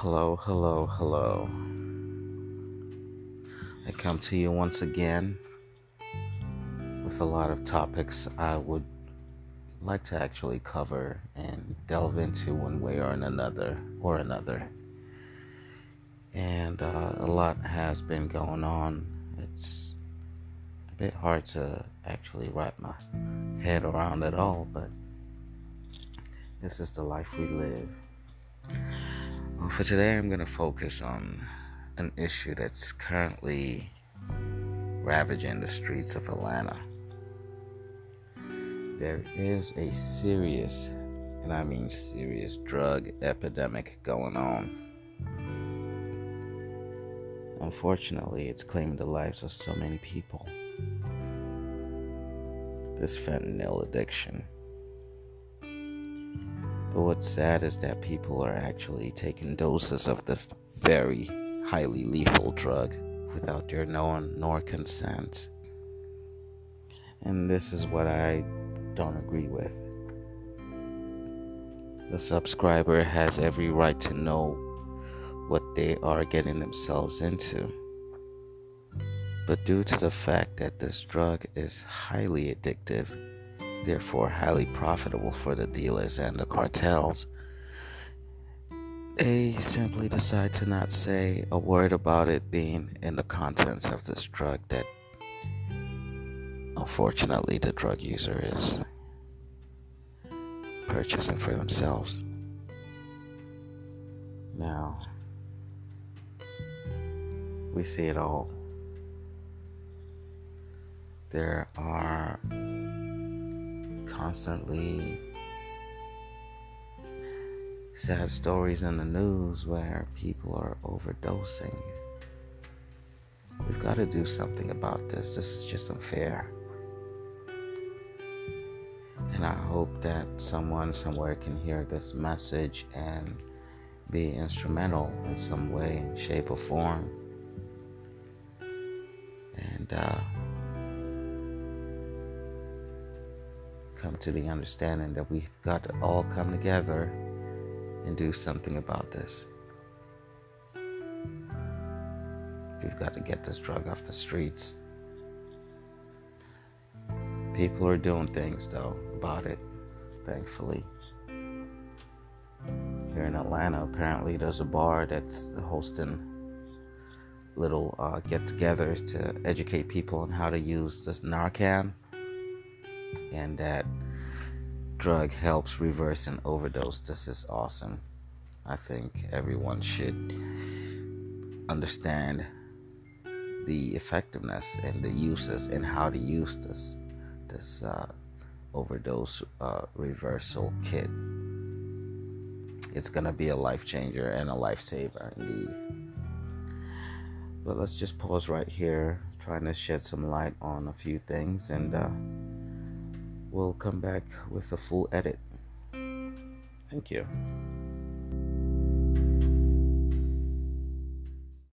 Hello, hello, hello. I come to you once again with a lot of topics I would like to actually cover and delve into one way or another or another. And uh, a lot has been going on. It's a bit hard to actually wrap my head around it all, but this is the life we live. Well, for today, I'm going to focus on an issue that's currently ravaging the streets of Atlanta. There is a serious, and I mean serious, drug epidemic going on. Unfortunately, it's claiming the lives of so many people. This fentanyl addiction. But what's sad is that people are actually taking doses of this very highly lethal drug without their knowing nor consent. And this is what I don't agree with. The subscriber has every right to know what they are getting themselves into. But due to the fact that this drug is highly addictive, therefore highly profitable for the dealers and the cartels, they simply decide to not say a word about it being in the contents of this drug that unfortunately the drug user is purchasing for themselves. Now, we see it all. There are constantly sad stories in the news where people are overdosing. We've got to do something about this. This is just unfair. And I hope that someone somewhere can hear this message and be instrumental in some way, shape, or form. And uh, come to the understanding that we've got to all come together and do something about this. We've got to get this drug off the streets. People are doing things, though, about it, thankfully. Here in Atlanta, apparently, there's a bar that's hosting little uh, get togethers to educate people on how to use this Narcan and that drug helps reverse an overdose. This is awesome. I think everyone should understand the effectiveness and the uses and how to use this this uh, overdose uh, reversal kit. It's gonna be a life changer and a lifesaver indeed. But let's just pause right here, trying to shed some light on a few things and. Uh, we'll come back with a full edit. Thank you.